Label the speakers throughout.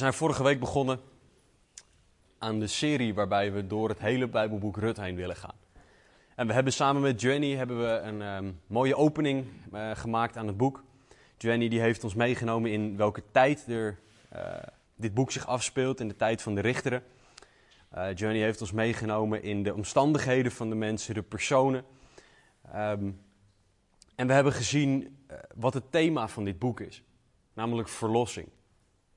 Speaker 1: zijn vorige week begonnen aan de serie waarbij we door het hele Bijbelboek Rut heen willen gaan. En we hebben samen met Jenny hebben we een ehm, mooie opening eh, gemaakt aan het boek. Jenny die heeft ons meegenomen in welke tijd er, eh, dit boek zich afspeelt, in de tijd van de richteren. Uh, Jenny heeft ons meegenomen in de omstandigheden van de mensen, de personen. Ehm, en we hebben gezien wat het thema van dit boek is, namelijk verlossing.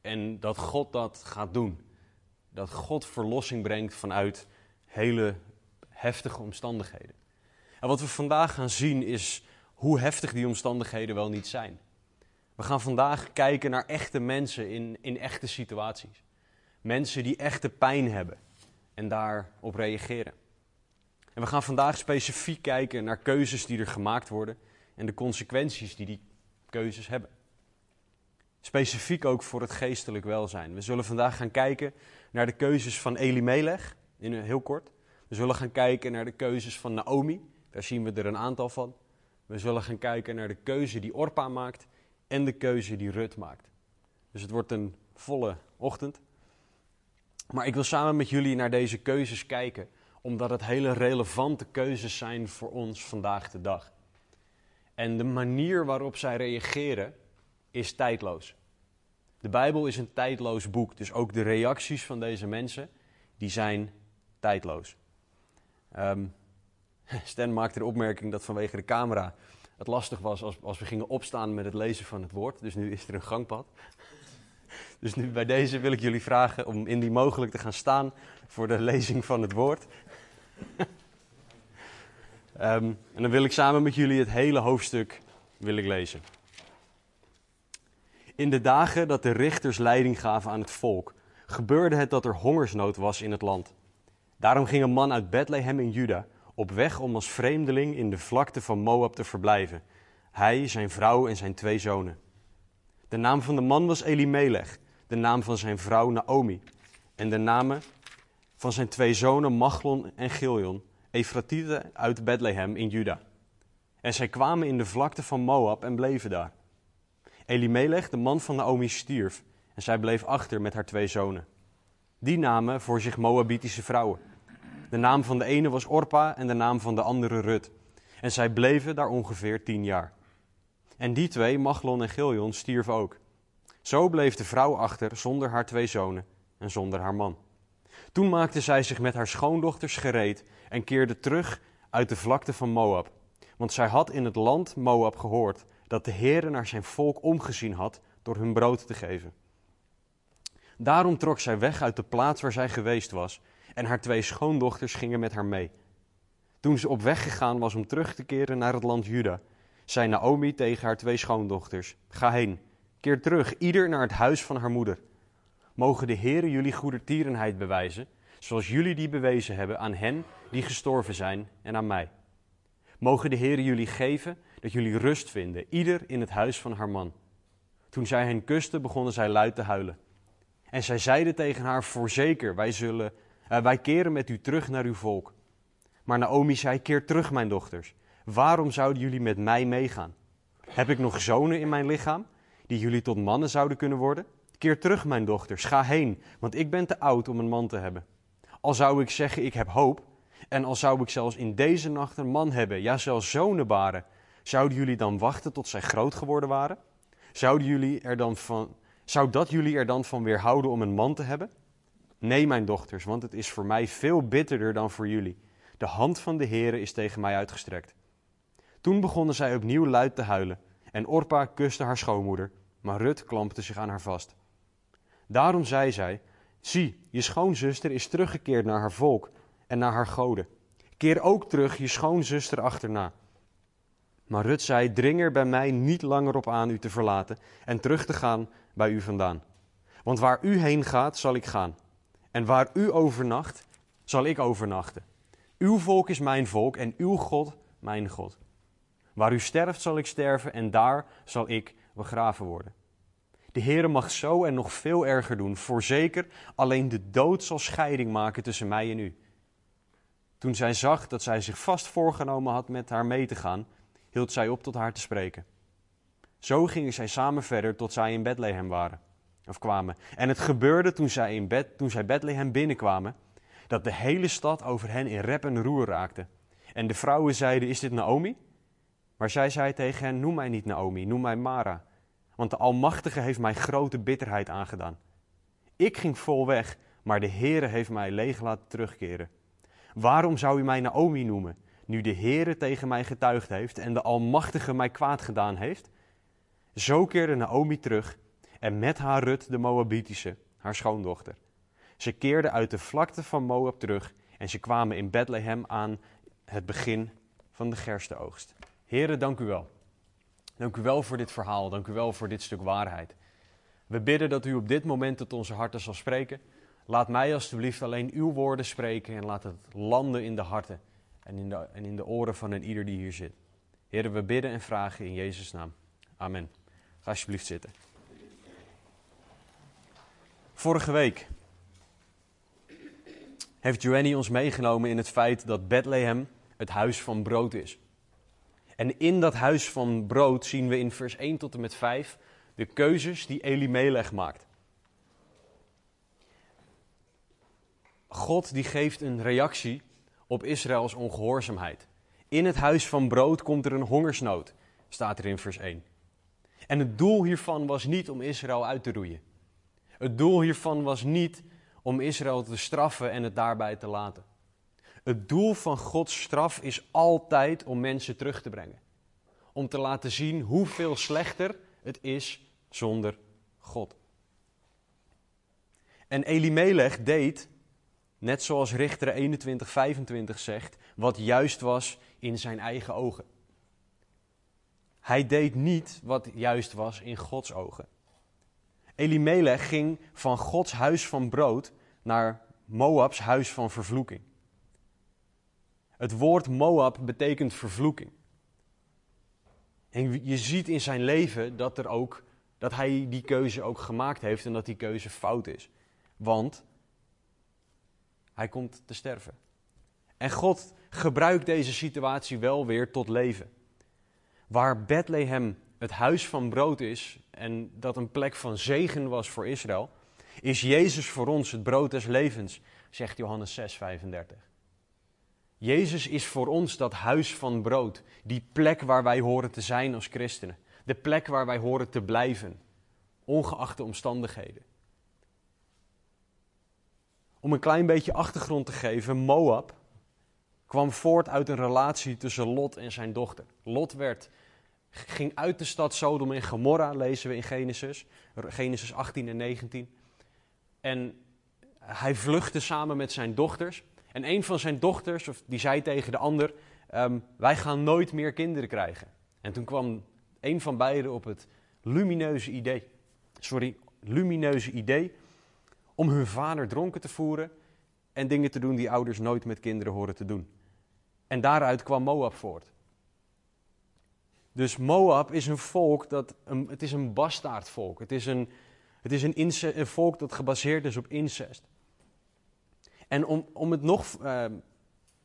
Speaker 1: En dat God dat gaat doen. Dat God verlossing brengt vanuit hele heftige omstandigheden. En wat we vandaag gaan zien is hoe heftig die omstandigheden wel niet zijn. We gaan vandaag kijken naar echte mensen in, in echte situaties. Mensen die echte pijn hebben en daarop reageren. En we gaan vandaag specifiek kijken naar keuzes die er gemaakt worden en de consequenties die die keuzes hebben. Specifiek ook voor het geestelijk welzijn. We zullen vandaag gaan kijken naar de keuzes van Elimelech, in heel kort. We zullen gaan kijken naar de keuzes van Naomi, daar zien we er een aantal van. We zullen gaan kijken naar de keuze die Orpa maakt en de keuze die Rut maakt. Dus het wordt een volle ochtend. Maar ik wil samen met jullie naar deze keuzes kijken, omdat het hele relevante keuzes zijn voor ons vandaag de dag. En de manier waarop zij reageren is tijdloos. De Bijbel is een tijdloos boek, dus ook de reacties van deze mensen, die zijn tijdloos. Um, Stan maakte de opmerking dat vanwege de camera het lastig was als, als we gingen opstaan met het lezen van het woord. Dus nu is er een gangpad. Dus nu bij deze wil ik jullie vragen om indien mogelijk te gaan staan voor de lezing van het woord. um, en dan wil ik samen met jullie het hele hoofdstuk wil ik lezen. In de dagen dat de richters leiding gaven aan het volk, gebeurde het dat er hongersnood was in het land. Daarom ging een man uit Bethlehem in Juda op weg om als vreemdeling in de vlakte van Moab te verblijven. Hij, zijn vrouw en zijn twee zonen. De naam van de man was Elimelech, de naam van zijn vrouw Naomi en de namen van zijn twee zonen Machlon en Giljon, Efratieten uit Bethlehem in Juda. En zij kwamen in de vlakte van Moab en bleven daar. Elimelech, de man van Naomi, stierf en zij bleef achter met haar twee zonen. Die namen voor zich Moabitische vrouwen. De naam van de ene was Orpa en de naam van de andere Rut. En zij bleven daar ongeveer tien jaar. En die twee, Machlon en Giljon, stierven ook. Zo bleef de vrouw achter zonder haar twee zonen en zonder haar man. Toen maakte zij zich met haar schoondochters gereed en keerde terug uit de vlakte van Moab. Want zij had in het land Moab gehoord dat de Heere naar zijn volk omgezien had door hun brood te geven. Daarom trok zij weg uit de plaats waar zij geweest was en haar twee schoondochters gingen met haar mee. Toen ze op weg gegaan was om terug te keren naar het land Juda, zei Naomi tegen haar twee schoondochters: Ga heen, keer terug, ieder naar het huis van haar moeder. Mogen de Heere jullie goedertierenheid bewijzen, zoals jullie die bewezen hebben aan hen die gestorven zijn en aan mij. Mogen de Heere jullie geven dat jullie rust vinden, ieder in het huis van haar man. Toen zij hen kuste, begonnen zij luid te huilen. En zij zeiden tegen haar: Voorzeker, wij, zullen, uh, wij keren met u terug naar uw volk. Maar Naomi zei: Keer terug, mijn dochters. Waarom zouden jullie met mij meegaan? Heb ik nog zonen in mijn lichaam die jullie tot mannen zouden kunnen worden? Keer terug, mijn dochters, ga heen, want ik ben te oud om een man te hebben. Al zou ik zeggen: Ik heb hoop, en al zou ik zelfs in deze nacht een man hebben, ja, zelfs zonen baren, zouden jullie dan wachten tot zij groot geworden waren? Zouden jullie er dan van, zou dat jullie er dan van weerhouden om een man te hebben? Nee, mijn dochters, want het is voor mij veel bitterder dan voor jullie. De hand van de Heere is tegen mij uitgestrekt. Toen begonnen zij opnieuw luid te huilen, en Orpa kuste haar schoonmoeder, maar Rut klampte zich aan haar vast. Daarom zei zij: Zie, je schoonzuster is teruggekeerd naar haar volk en naar haar goden. Keer ook terug je schoonzuster achterna. Maar Rut zei: Dring er bij mij niet langer op aan u te verlaten en terug te gaan bij u vandaan. Want waar u heen gaat, zal ik gaan. En waar u overnacht, zal ik overnachten. Uw volk is mijn volk en uw God mijn God. Waar u sterft, zal ik sterven en daar zal ik begraven worden. De Heere mag zo en nog veel erger doen. Voorzeker, alleen de dood zal scheiding maken tussen mij en u. Toen zij zag dat zij zich vast voorgenomen had met haar mee te gaan, hield zij op tot haar te spreken. Zo gingen zij samen verder tot zij in Bethlehem waren. of kwamen. En het gebeurde toen zij, in bed, toen zij Bethlehem binnenkwamen, dat de hele stad over hen in rep en roer raakte. En de vrouwen zeiden, is dit Naomi? Maar zij zei tegen hen, noem mij niet Naomi, noem mij Mara. Want de Almachtige heeft mij grote bitterheid aangedaan. Ik ging vol weg, maar de Heere heeft mij leeg laten terugkeren. Waarom zou u mij Naomi noemen, nu de Heere tegen mij getuigd heeft en de Almachtige mij kwaad gedaan heeft? Zo keerde Naomi terug en met haar Rut de Moabitische, haar schoondochter. Ze keerden uit de vlakte van Moab terug en ze kwamen in Bethlehem aan het begin van de gerstenoogst. Heren, dank u wel. Dank u wel voor dit verhaal, dank u wel voor dit stuk waarheid. We bidden dat u op dit moment tot onze harten zal spreken. Laat mij alstublieft alleen uw woorden spreken en laat het landen in de harten en in de, en in de oren van een ieder die hier zit. Heren, we bidden en vragen in Jezus' naam. Amen. Ga alsjeblieft zitten. Vorige week heeft Joanny ons meegenomen in het feit dat Bethlehem het huis van brood is. En in dat huis van brood zien we in vers 1 tot en met 5 de keuzes die Elimelech maakt. God die geeft een reactie op Israëls ongehoorzaamheid. In het huis van brood komt er een hongersnood, staat er in vers 1. En het doel hiervan was niet om Israël uit te roeien. Het doel hiervan was niet om Israël te straffen en het daarbij te laten. Het doel van Gods straf is altijd om mensen terug te brengen. Om te laten zien hoeveel slechter het is zonder God. En Elimelech deed, net zoals Richter 21:25 zegt, wat juist was in zijn eigen ogen. Hij deed niet wat juist was in Gods ogen. Elimelech ging van Gods huis van brood naar Moabs huis van vervloeking. Het woord Moab betekent vervloeking. En je ziet in zijn leven dat, er ook, dat hij die keuze ook gemaakt heeft en dat die keuze fout is. Want hij komt te sterven. En God gebruikt deze situatie wel weer tot leven. Waar Bethlehem het huis van brood is en dat een plek van zegen was voor Israël, is Jezus voor ons het brood des levens, zegt Johannes 6, 35. Jezus is voor ons dat huis van brood, die plek waar wij horen te zijn als christenen, de plek waar wij horen te blijven, ongeacht de omstandigheden. Om een klein beetje achtergrond te geven, Moab kwam voort uit een relatie tussen Lot en zijn dochter. Lot werd ging uit de stad Sodom en Gomorra, lezen we in Genesis, Genesis 18 en 19. En hij vluchtte samen met zijn dochters. En een van zijn dochters, of die zei tegen de ander, ehm, wij gaan nooit meer kinderen krijgen. En toen kwam een van beiden op het lumineuze idee, sorry, lumineuze idee, om hun vader dronken te voeren en dingen te doen die ouders nooit met kinderen horen te doen. En daaruit kwam Moab voort. Dus Moab is een volk dat, een, het is een bastaardvolk. Het is, een, het is een, een volk dat gebaseerd is op incest. En om, om het nog uh,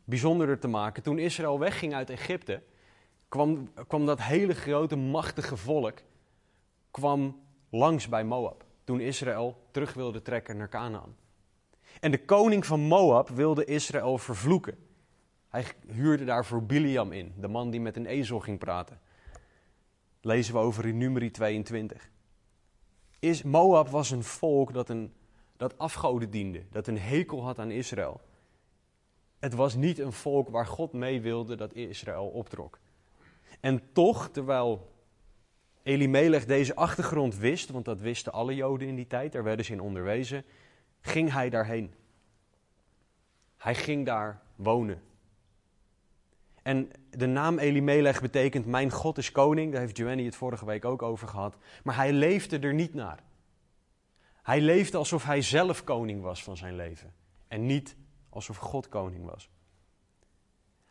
Speaker 1: bijzonderder te maken, toen Israël wegging uit Egypte, kwam, kwam dat hele grote, machtige volk kwam langs bij Moab. Toen Israël terug wilde trekken naar Canaan. En de koning van Moab wilde Israël vervloeken. Hij huurde daarvoor Biliam in, de man die met een ezel ging praten lezen we over in Numeri 22. Is, Moab was een volk dat, een, dat afgoden diende, dat een hekel had aan Israël. Het was niet een volk waar God mee wilde dat Israël optrok. En toch, terwijl Elimelech deze achtergrond wist, want dat wisten alle Joden in die tijd, daar werden ze in onderwezen, ging hij daarheen. Hij ging daar wonen. En de naam Elimelech betekent mijn God is koning. Daar heeft Joanny het vorige week ook over gehad. Maar hij leefde er niet naar. Hij leefde alsof hij zelf koning was van zijn leven. En niet alsof God koning was.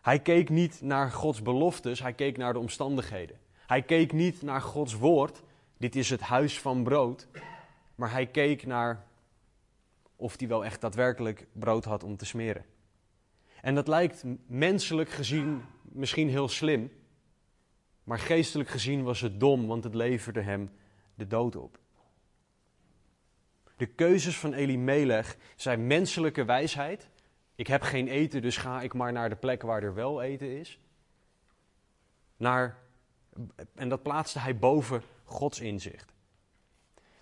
Speaker 1: Hij keek niet naar Gods beloftes, hij keek naar de omstandigheden. Hij keek niet naar Gods woord, dit is het huis van brood. Maar hij keek naar of hij wel echt daadwerkelijk brood had om te smeren. En dat lijkt menselijk gezien misschien heel slim, maar geestelijk gezien was het dom, want het leverde hem de dood op. De keuzes van Elimelech zijn menselijke wijsheid. Ik heb geen eten, dus ga ik maar naar de plek waar er wel eten is. Naar, en dat plaatste hij boven Gods inzicht.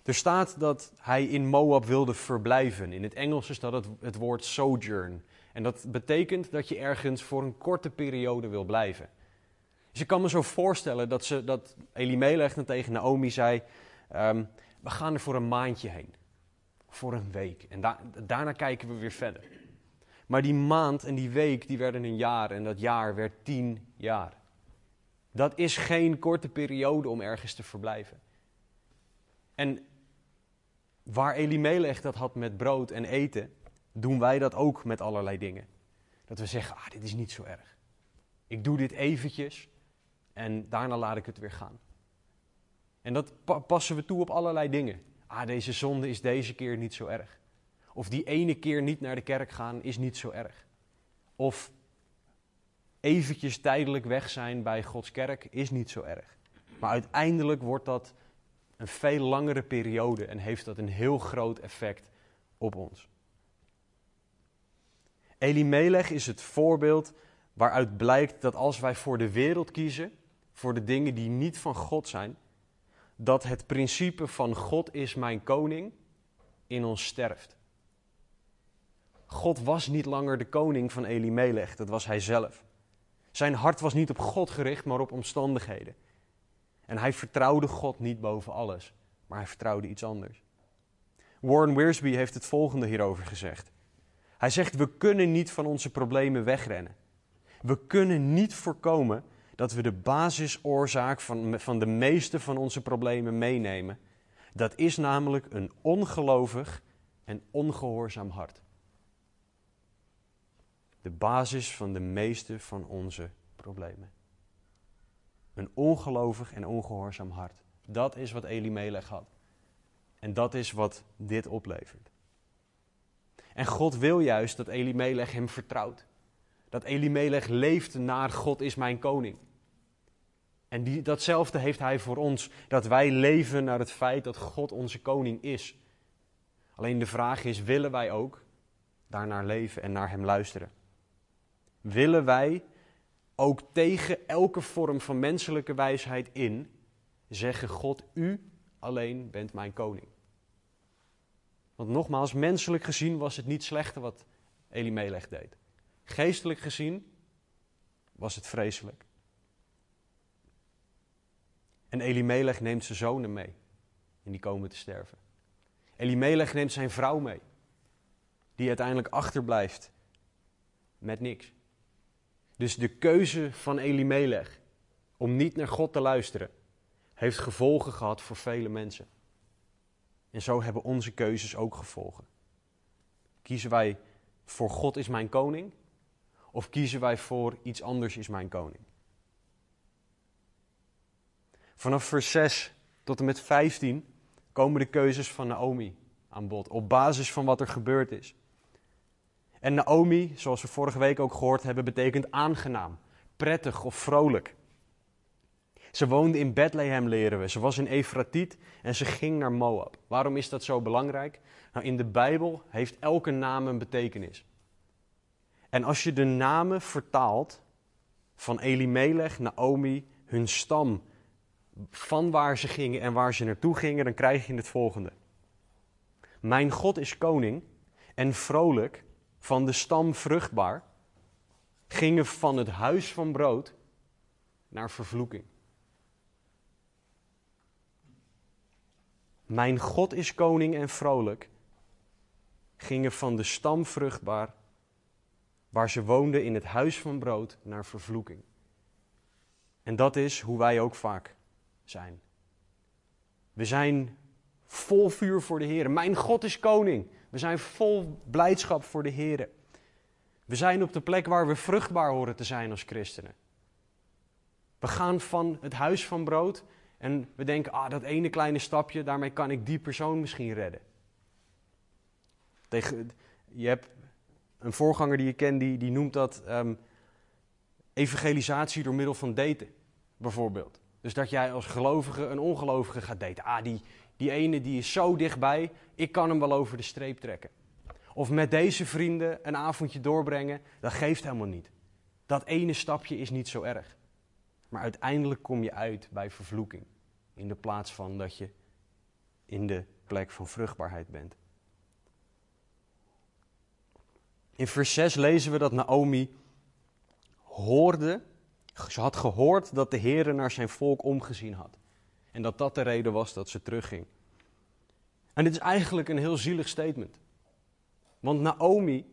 Speaker 1: Er staat dat hij in Moab wilde verblijven. In het Engels is dat het, het woord sojourn. En dat betekent dat je ergens voor een korte periode wil blijven. Dus ik kan me zo voorstellen dat, ze, dat Elimelech dan tegen Naomi zei: ehm, We gaan er voor een maandje heen. Voor een week. En daarna kijken we weer verder. Maar die maand en die week die werden een jaar. En dat jaar werd tien jaar. Dat is geen korte periode om ergens te verblijven. En waar Elimelech dat had met brood en eten, doen wij dat ook met allerlei dingen. Dat we zeggen, ah, dit is niet zo erg. Ik doe dit eventjes en daarna laat ik het weer gaan. En dat passen we toe op allerlei dingen. Ah, deze zonde is deze keer niet zo erg. Of die ene keer niet naar de kerk gaan is niet zo erg. Of eventjes tijdelijk weg zijn bij Gods kerk is niet zo erg. Maar uiteindelijk wordt dat een veel langere periode en heeft dat een heel groot effect op ons. Elimelech is het voorbeeld waaruit blijkt dat als wij voor de wereld kiezen, voor de dingen die niet van God zijn, dat het principe van God is mijn koning in ons sterft. God was niet langer de koning van Elimelech, dat was hij zelf. Zijn hart was niet op God gericht, maar op omstandigheden. En hij vertrouwde God niet boven alles, maar hij vertrouwde iets anders. Warren Wiersbe heeft het volgende hierover gezegd. Hij zegt: We kunnen niet van onze problemen wegrennen. We kunnen niet voorkomen dat we de basisoorzaak van, van de meeste van onze problemen meenemen. Dat is namelijk een ongelovig en ongehoorzaam hart. De basis van de meeste van onze problemen. Een ongelovig en ongehoorzaam hart. Dat is wat Elimelech had. En dat is wat dit oplevert. En God wil juist dat Elimelech hem vertrouwt. Dat Elimelech leeft naar God is mijn koning. En die, datzelfde heeft hij voor ons, dat wij leven naar het feit dat God onze koning is. Alleen de vraag is, willen wij ook daarnaar leven en naar hem luisteren? Willen wij ook tegen elke vorm van menselijke wijsheid in zeggen: God, u alleen bent mijn koning? Want nogmaals, menselijk gezien was het niet slechte wat Elimelech deed. Geestelijk gezien was het vreselijk. En Elimelech neemt zijn zonen mee. En die komen te sterven. Elimelech neemt zijn vrouw mee. Die uiteindelijk achterblijft met niks. Dus de keuze van Elimelech om niet naar God te luisteren, heeft gevolgen gehad voor vele mensen. En zo hebben onze keuzes ook gevolgen. Kiezen wij voor God is mijn koning? Of kiezen wij voor iets anders is mijn koning? Vanaf vers 6 tot en met 15 komen de keuzes van Naomi aan bod. Op basis van wat er gebeurd is. En Naomi, zoals we vorige week ook gehoord hebben, betekent aangenaam, prettig of vrolijk. Ze woonde in Bethlehem, leren we. Ze was in Efratiet en ze ging naar Moab. Waarom is dat zo belangrijk? Nou, in de Bijbel heeft elke naam een betekenis. En als je de namen vertaalt van Elimelech, Naomi, hun stam, van waar ze gingen en waar ze naartoe gingen, dan krijg je het volgende. Mijn God is koning en vrolijk van de stam vruchtbaar, gingen van het huis van brood naar vervloeking. Mijn God is koning en vrolijk, gingen van de stam vruchtbaar, waar ze woonden in het huis van brood, naar vervloeking. En dat is hoe wij ook vaak zijn. We zijn vol vuur voor de Heer. Mijn God is koning. We zijn vol blijdschap voor de Heer. We zijn op de plek waar we vruchtbaar horen te zijn als christenen. We gaan van het huis van brood en we denken, ah, dat ene kleine stapje, daarmee kan ik die persoon misschien redden. Je hebt een voorganger die je kent, die, die noemt dat um, evangelisatie door middel van daten, bijvoorbeeld. Dus dat jij als gelovige een ongelovige gaat daten. Ah, die, die ene die is zo dichtbij, ik kan hem wel over de streep trekken. Of met deze vrienden een avondje doorbrengen, dat geeft helemaal niet. Dat ene stapje is niet zo erg. Maar uiteindelijk kom je uit bij vervloeking. In de plaats van dat je in de plek van vruchtbaarheid bent. In vers 6 lezen we dat Naomi hoorde, ze had gehoord dat de Heer naar zijn volk omgezien had. En dat dat de reden was dat ze terugging. En dit is eigenlijk een heel zielig statement. Want Naomi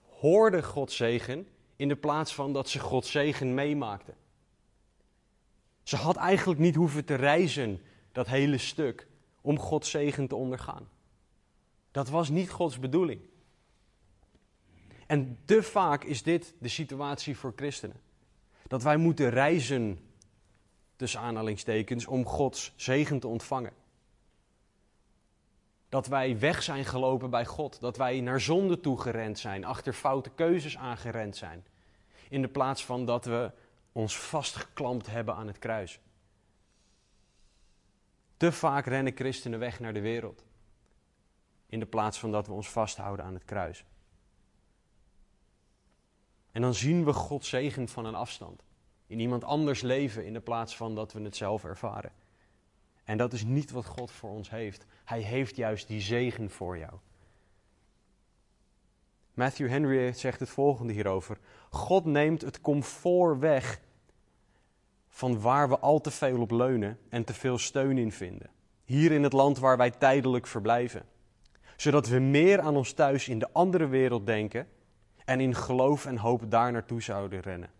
Speaker 1: hoorde Gods zegen in de plaats van dat ze Gods zegen meemaakte. Ze had eigenlijk niet hoeven te reizen, dat hele stuk, om Gods zegen te ondergaan. Dat was niet Gods bedoeling. En te vaak is dit de situatie voor christenen. Dat wij moeten reizen, tussen aanhalingstekens, om Gods zegen te ontvangen. Dat wij weg zijn gelopen bij God. Dat wij naar zonde toe gerend zijn, achter foute keuzes aangerend zijn. In de plaats van dat we ons vastgeklampt hebben aan het kruis. Te vaak rennen christenen weg naar de wereld. In de plaats van dat we ons vasthouden aan het kruis. En dan zien we Gods zegen van een afstand. In iemand anders leven in de plaats van dat we het zelf ervaren. En dat is niet wat God voor ons heeft. Hij heeft juist die zegen voor jou. Matthew Henry zegt het volgende hierover. God neemt het comfort weg van waar we al te veel op leunen en te veel steun in vinden. Hier in het land waar wij tijdelijk verblijven. Zodat we meer aan ons thuis in de andere wereld denken en in geloof en hoop daar naartoe zouden rennen.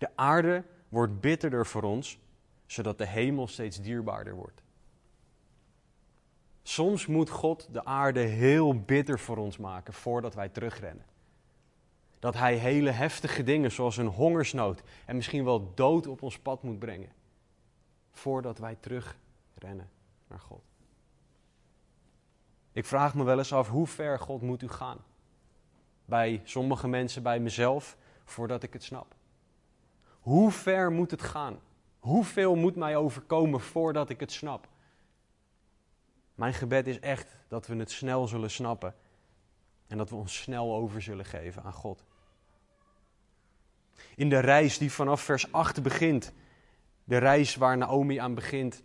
Speaker 1: De aarde wordt bitterder voor ons, zodat de hemel steeds dierbaarder wordt. Soms moet God de aarde heel bitter voor ons maken voordat wij terugrennen. Dat Hij hele heftige dingen zoals een hongersnood en misschien wel dood op ons pad moet brengen. Voordat wij terugrennen naar God. Ik vraag me wel eens af hoe ver God moet u gaan bij sommige mensen, bij mezelf, voordat ik het snap. Hoe ver moet het gaan? Hoeveel moet mij overkomen voordat ik het snap? Mijn gebed is echt dat we het snel zullen snappen en dat we ons snel over zullen geven aan God. In de reis die vanaf vers 8 begint, de reis waar Naomi aan begint,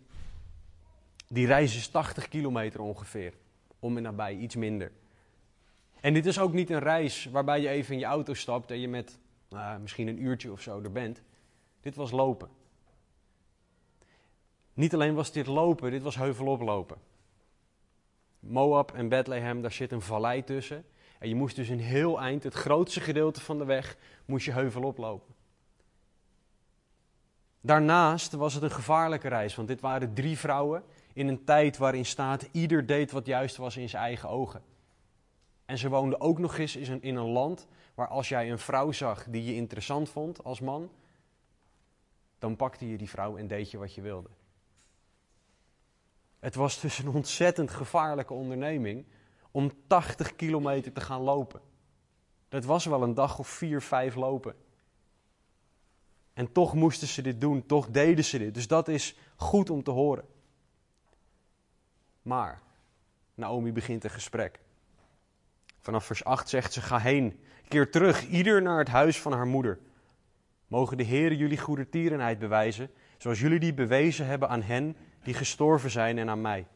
Speaker 1: die reis is 80 kilometer ongeveer, om en nabij, iets minder. En dit is ook niet een reis waarbij je even in je auto stapt en je met nou, misschien een uurtje of zo er bent. Dit was lopen. Niet alleen was dit lopen, dit was heuvelop lopen. Moab en Bethlehem, daar zit een vallei tussen. En je moest dus een heel eind, het grootste gedeelte van de weg, moest je heuvelop lopen. Daarnaast was het een gevaarlijke reis, want dit waren drie vrouwen in een tijd waarin staat, ieder deed wat juist was in zijn eigen ogen. En ze woonden ook nog eens in een, in een land waar als jij een vrouw zag die je interessant vond als man, dan pakte je die vrouw en deed je wat je wilde. Het was dus een ontzettend gevaarlijke onderneming om 80 kilometer te gaan lopen. Dat was wel een dag of vier, vijf lopen. En toch moesten ze dit doen, toch deden ze dit. Dus dat is goed om te horen. Maar Naomi begint een gesprek. Vanaf vers 8 zegt ze: Ga heen, keer terug, ieder naar het huis van haar moeder. Mogen de Heer jullie goede tierenheid bewijzen, zoals jullie die bewezen hebben aan hen die gestorven zijn en aan mij.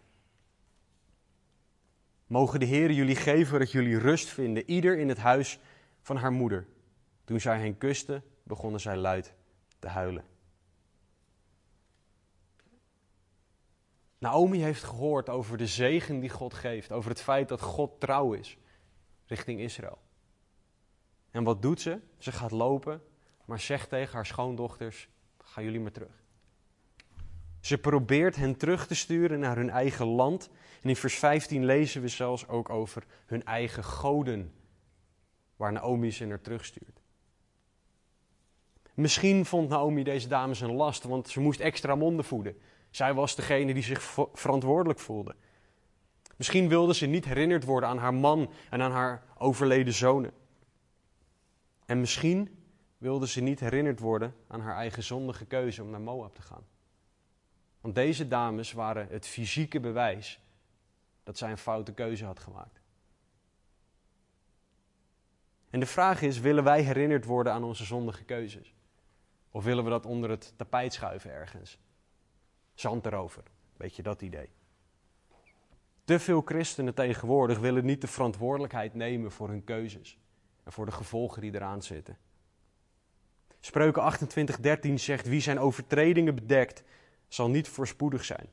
Speaker 1: Mogen de Heer jullie geven dat jullie rust vinden, ieder in het huis van haar moeder. Toen zij hen kuste, begonnen zij luid te huilen. Naomi heeft gehoord over de zegen die God geeft, over het feit dat God trouw is richting Israël. En wat doet ze? Ze gaat lopen, maar zegt tegen haar schoondochters: Gaan jullie maar terug. Ze probeert hen terug te sturen naar hun eigen land. En in vers 15 lezen we zelfs ook over hun eigen goden, waar Naomi ze naar terugstuurt. Misschien vond Naomi deze dames een last, want ze moest extra monden voeden. Zij was degene die zich verantwoordelijk voelde. Misschien wilde ze niet herinnerd worden aan haar man en aan haar overleden zonen. En misschien wilde ze niet herinnerd worden aan haar eigen zondige keuze om naar Moab te gaan. Want deze dames waren het fysieke bewijs dat zij een foute keuze had gemaakt. En de vraag is: willen wij herinnerd worden aan onze zondige keuzes? Of willen we dat onder het tapijt schuiven ergens? Zand erover, beetje dat idee. Te veel christenen tegenwoordig willen niet de verantwoordelijkheid nemen voor hun keuzes en voor de gevolgen die eraan zitten. Spreuken 28:13 zegt: Wie zijn overtredingen bedekt, zal niet voorspoedig zijn,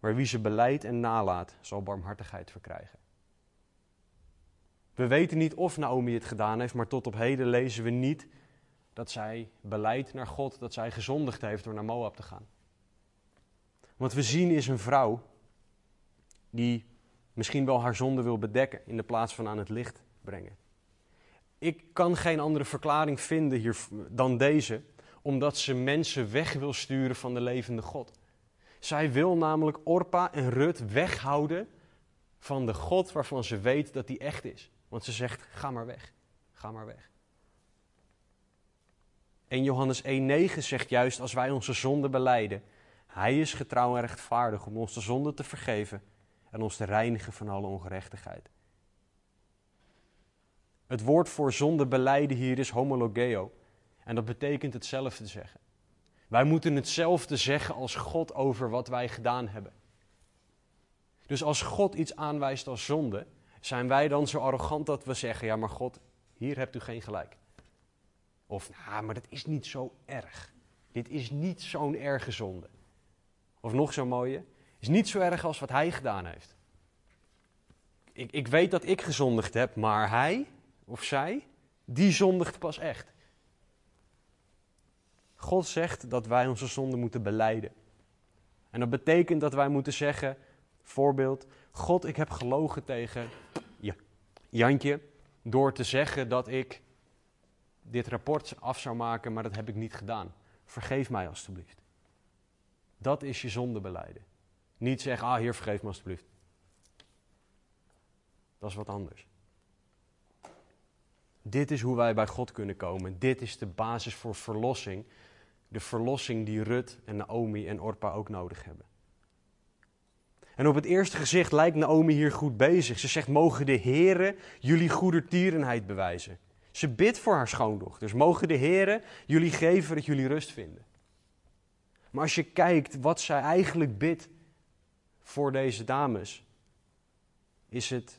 Speaker 1: maar wie ze beleidt en nalaat, zal barmhartigheid verkrijgen. We weten niet of Naomi het gedaan heeft, maar tot op heden lezen we niet dat zij beleidt naar God, dat zij gezondigd heeft door naar Moab te gaan. Wat we zien is een vrouw die misschien wel haar zonde wil bedekken in de plaats van aan het licht brengen. Ik kan geen andere verklaring vinden hier dan deze, omdat ze mensen weg wil sturen van de levende God. Zij wil namelijk Orpa en Rut weghouden van de God waarvan ze weet dat die echt is. Want ze zegt: ga maar weg, ga maar weg. En Johannes 1,9 zegt juist: als wij onze zonde beleiden, Hij is getrouw en rechtvaardig om ons de zonde te vergeven en ons te reinigen van alle ongerechtigheid. Het woord voor zonde beleiden hier is homologeo. En dat betekent hetzelfde zeggen. Wij moeten hetzelfde zeggen als God over wat wij gedaan hebben. Dus als God iets aanwijst als zonde, zijn wij dan zo arrogant dat we zeggen: Ja, maar God, hier hebt u geen gelijk. Of, nou, maar dat is niet zo erg. Dit is niet zo'n erge zonde. Of nog zo'n mooie, is niet zo erg als wat hij gedaan heeft. Ik, ik weet dat ik gezondigd heb, maar hij of zij, die zondigt pas echt. God zegt dat wij onze zonde moeten beleiden. En dat betekent dat wij moeten zeggen, voorbeeld, God, ik heb gelogen tegen ja, Jantje door te zeggen dat ik dit rapport af zou maken, maar dat heb ik niet gedaan. Vergeef mij alstublieft. Dat is je zonde beleiden. Niet zeggen, ah, hier vergeef me alstublieft. Dat is wat anders. Dit is hoe wij bij God kunnen komen. Dit is de basis voor verlossing. De verlossing die Rut en Naomi en Orpa ook nodig hebben. En op het eerste gezicht lijkt Naomi hier goed bezig. Ze zegt: Mogen de Heren jullie goedertierenheid bewijzen. Ze bidt voor haar schoondochters. Mogen de Heren jullie geven dat jullie rust vinden. Maar als je kijkt wat zij eigenlijk bidt voor deze dames, is het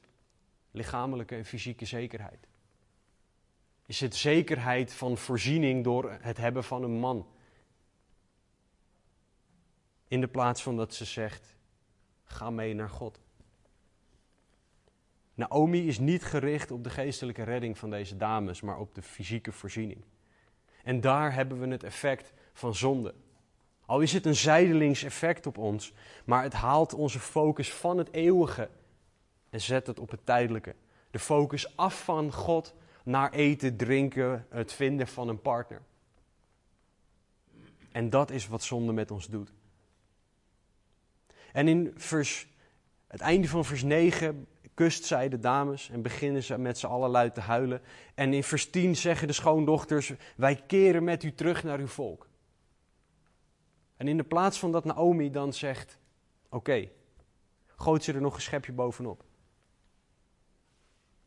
Speaker 1: lichamelijke en fysieke zekerheid. Is het zekerheid van voorziening door het hebben van een man. In de plaats van dat ze zegt: ga mee naar God. Naomi is niet gericht op de geestelijke redding van deze dames, maar op de fysieke voorziening. En daar hebben we het effect van zonde. Al is het een zijdelings effect op ons, maar het haalt onze focus van het eeuwige en zet het op het tijdelijke. De focus af van God naar eten, drinken, het vinden van een partner. En dat is wat zonde met ons doet. En in vers, het einde van vers 9 kust zij de dames en beginnen ze met z'n allen luid te huilen. En in vers 10 zeggen de schoondochters, wij keren met u terug naar uw volk. En in de plaats van dat Naomi dan zegt, oké, gooit ze er nog een schepje bovenop.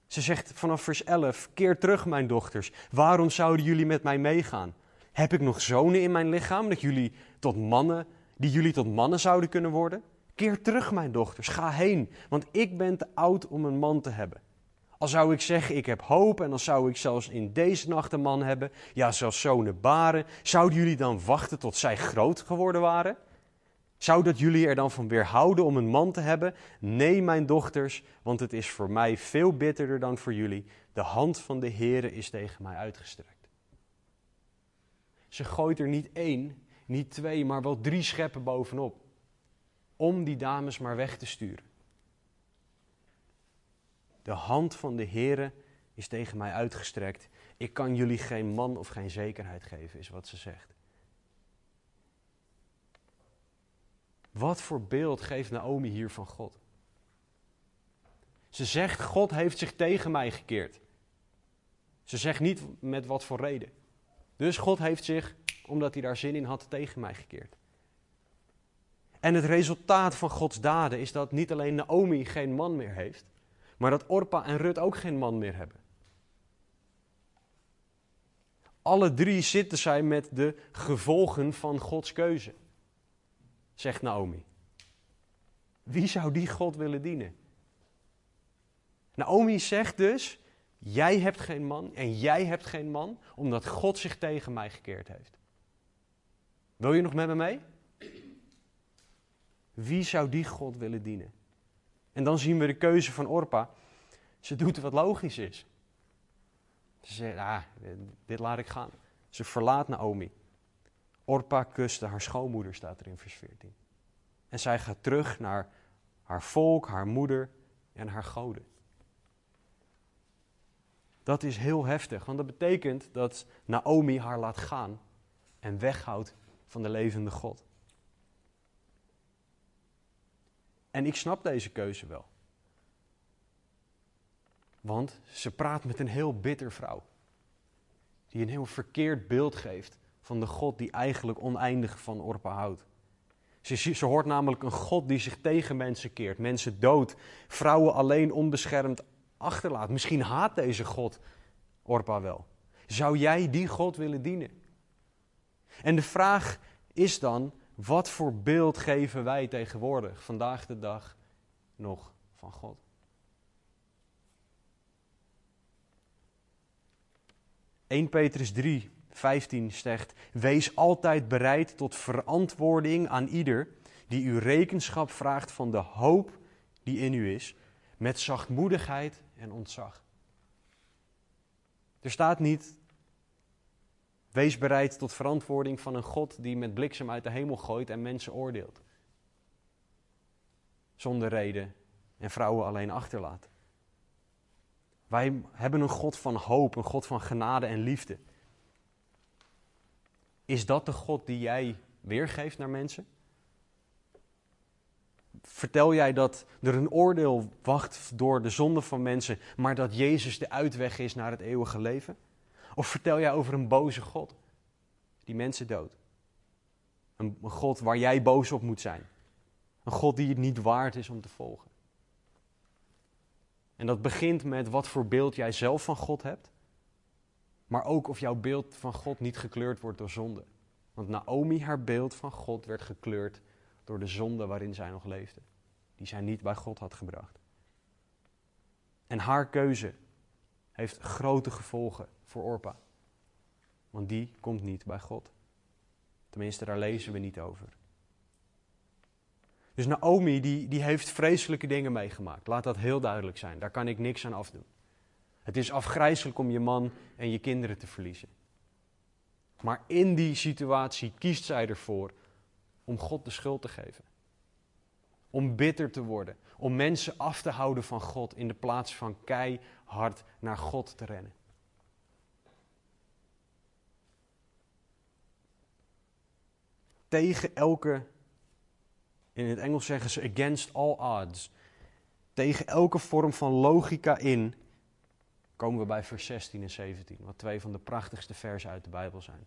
Speaker 1: Ze zegt vanaf vers 11: Keer terug, mijn dochters. Waarom zouden jullie met mij meegaan? Heb ik nog zonen in mijn lichaam dat jullie tot mannen, die jullie tot mannen zouden kunnen worden? Keer terug, mijn dochters. Ga heen, want ik ben te oud om een man te hebben. Al zou ik zeggen, ik heb hoop en dan zou ik zelfs in deze nacht een man hebben, ja, zelfs zonen baren, zouden jullie dan wachten tot zij groot geworden waren? Zou dat jullie er dan van weerhouden om een man te hebben? Nee, mijn dochters, want het is voor mij veel bitterder dan voor jullie. De hand van de Heere is tegen mij uitgestrekt. Ze gooit er niet één, niet twee, maar wel drie scheppen bovenop. Om die dames maar weg te sturen. De hand van de Heere is tegen mij uitgestrekt. Ik kan jullie geen man of geen zekerheid geven, is wat ze zegt. Wat voor beeld geeft Naomi hier van God? Ze zegt: God heeft zich tegen mij gekeerd. Ze zegt niet met wat voor reden. Dus God heeft zich, omdat hij daar zin in had, tegen mij gekeerd. En het resultaat van Gods daden is dat niet alleen Naomi geen man meer heeft, maar dat Orpa en Rut ook geen man meer hebben. Alle drie zitten zij met de gevolgen van Gods keuze, zegt Naomi. Wie zou die God willen dienen? Naomi zegt dus: Jij hebt geen man en jij hebt geen man, omdat God zich tegen mij gekeerd heeft. Wil je nog met me mee? Wie zou die God willen dienen? En dan zien we de keuze van Orpa. Ze doet wat logisch is. Ze zegt, ah, dit laat ik gaan. Ze verlaat Naomi. Orpa kuste haar schoonmoeder, staat er in vers 14. En zij gaat terug naar haar volk, haar moeder en haar goden. Dat is heel heftig, want dat betekent dat Naomi haar laat gaan en weghoudt van de levende God. En ik snap deze keuze wel. Want ze praat met een heel bitter vrouw. Die een heel verkeerd beeld geeft van de God die eigenlijk oneindig van Orpa houdt. Ze, ze hoort namelijk een God die zich tegen mensen keert, mensen dood, vrouwen alleen onbeschermd achterlaat. Misschien haat deze God Orpa wel. Zou jij die God willen dienen? En de vraag is dan, wat voor beeld geven wij tegenwoordig, vandaag de dag, nog van God? (1 Petrus 3, 15 zegt: Wees altijd bereid tot verantwoording aan ieder die u rekenschap vraagt van de hoop die in u is, met zachtmoedigheid en ontzag. Er staat niet Wees bereid tot verantwoording van een God die met bliksem uit de hemel gooit en mensen oordeelt. Zonder reden en vrouwen alleen achterlaat. Wij hebben een God van hoop, een God van genade en liefde. Is dat de God die jij weergeeft naar mensen? Vertel jij dat er een oordeel wacht door de zonde van mensen, maar dat Jezus de uitweg is naar het eeuwige leven? Of vertel jij over een boze God die mensen doodt? Een, God waar jij boos op moet zijn. Een God die het niet waard is om te volgen. En dat begint met wat voor beeld jij zelf van God hebt. Maar ook of jouw beeld van God niet gekleurd wordt door zonde. Want Naomi, haar beeld van God, werd gekleurd door de zonde waarin zij nog leefde. Die zij niet bij God had gebracht. En haar keuze heeft grote gevolgen voor Orpa. Want die komt niet bij God. Tenminste, daar lezen we niet over. Dus Naomi, die, die heeft vreselijke dingen meegemaakt. Laat dat heel duidelijk zijn. Daar kan ik niks aan afdoen. Het is afgrijzelijk om je man en je kinderen te verliezen. Maar in die situatie kiest zij ervoor om God de schuld te geven. Om bitter te worden. Om mensen af te houden van God in de plaats van keihard naar God te rennen. Tegen elke, in het Engels zeggen ze against all odds. Tegen elke vorm van logica in komen we bij vers 16 en 17, wat twee van de prachtigste versen uit de Bijbel zijn.